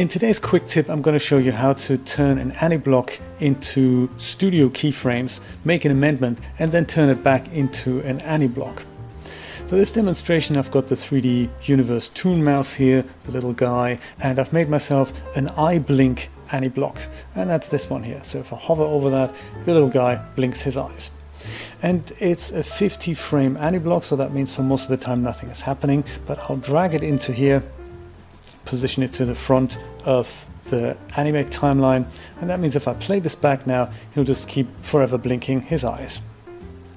In today's quick tip, I'm going to show you how to turn an AniBlock into studio keyframes, make an amendment, and then turn it back into an AniBlock. For this demonstration, I've got the 3D Universe Toon Mouse here, the little guy, and I've made myself an eye blink AniBlock, and that's this one here. So if I hover over that, the little guy blinks his eyes. And it's a 50 frame AniBlock, so that means for most of the time nothing is happening, but I'll drag it into here position it to the front of the animate timeline and that means if I play this back now he'll just keep forever blinking his eyes.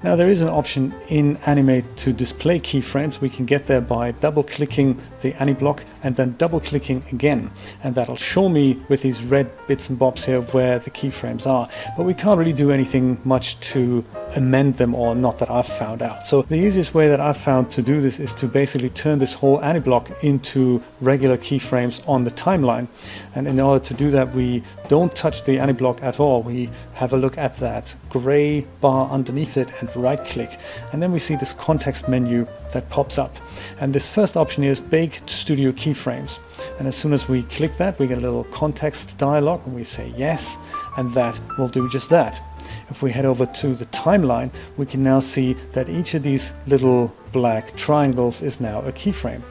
Now there is an option in Animate to display keyframes. We can get there by double clicking the AniBlock and then double clicking again and that'll show me with these red bits and bobs here where the keyframes are. But we can't really do anything much to amend them or not that I've found out. So the easiest way that I've found to do this is to basically turn this whole AniBlock into regular keyframes on the timeline. And in order to do that we don't touch the AniBlock at all. We have a look at that gray bar underneath it and right click and then we see this context menu that pops up. And this first option is Bake to Studio Keyframes. And as soon as we click that, we get a little context dialog and we say yes, and that will do just that. If we head over to the timeline, we can now see that each of these little black triangles is now a keyframe.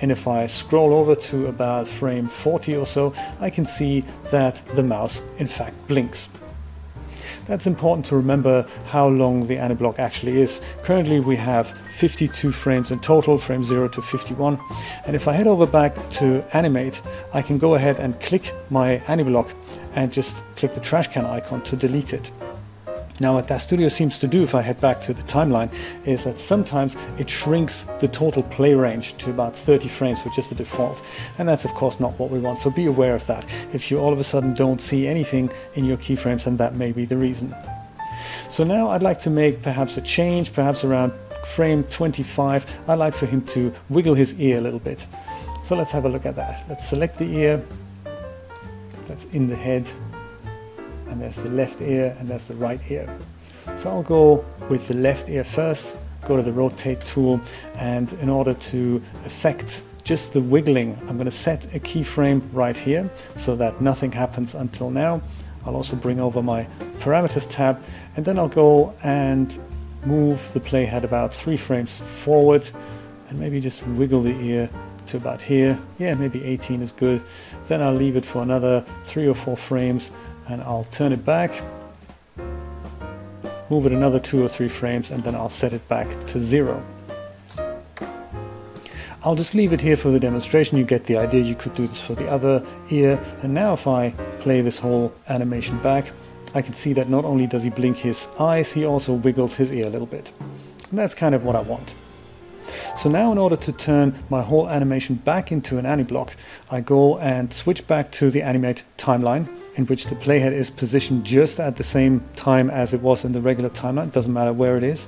And if I scroll over to about frame 40 or so, I can see that the mouse in fact blinks. That's important to remember how long the AniBlock actually is. Currently we have 52 frames in total, frame 0 to 51. And if I head over back to Animate, I can go ahead and click my AniBlock and just click the trash can icon to delete it. Now what that studio seems to do, if I head back to the timeline, is that sometimes it shrinks the total play range to about 30 frames, which is the default. And that's of course not what we want, so be aware of that. If you all of a sudden don't see anything in your keyframes, then that may be the reason. So now I'd like to make perhaps a change, perhaps around frame 25, I'd like for him to wiggle his ear a little bit. So let's have a look at that. Let's select the ear that's in the head and there's the left ear and there's the right ear. So I'll go with the left ear first, go to the rotate tool and in order to affect just the wiggling I'm going to set a keyframe right here so that nothing happens until now. I'll also bring over my parameters tab and then I'll go and move the playhead about three frames forward and maybe just wiggle the ear to about here. Yeah, maybe 18 is good. Then I'll leave it for another three or four frames and I'll turn it back move it another two or three frames and then I'll set it back to zero. I'll just leave it here for the demonstration. You get the idea. You could do this for the other ear. And now if I play this whole animation back, I can see that not only does he blink his eyes, he also wiggles his ear a little bit. And that's kind of what I want. So now in order to turn my whole animation back into an AniBlock, I go and switch back to the animate timeline in which the playhead is positioned just at the same time as it was in the regular timeline, it doesn't matter where it is.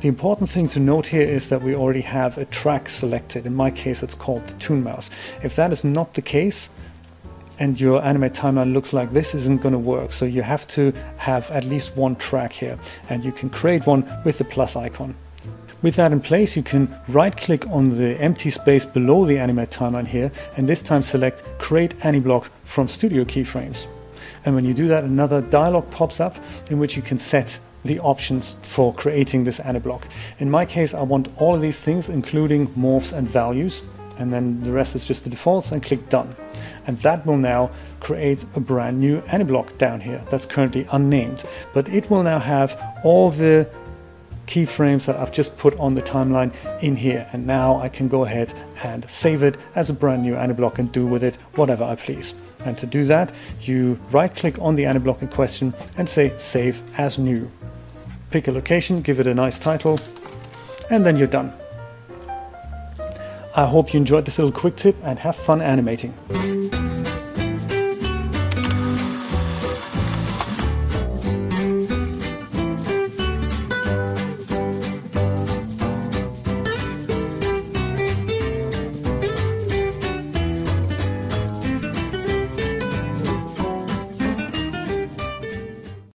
The important thing to note here is that we already have a track selected. In my case, it's called the Toon Mouse. If that is not the case, and your animate timeline looks like this isn't going to work. So you have to have at least one track here and you can create one with the plus icon. With that in place, you can right click on the empty space below the animate timeline here, and this time select Create AniBlock from Studio Keyframes. And when you do that, another dialog pops up in which you can set the options for creating this AniBlock. In my case, I want all of these things, including morphs and values, and then the rest is just the defaults, and click Done. And that will now create a brand new AniBlock down here that's currently unnamed. But it will now have all the keyframes that I've just put on the timeline in here and now I can go ahead and save it as a brand new AniBlock and do with it whatever I please. And to do that you right click on the AniBlock in question and say save as new. Pick a location, give it a nice title and then you're done. I hope you enjoyed this little quick tip and have fun animating.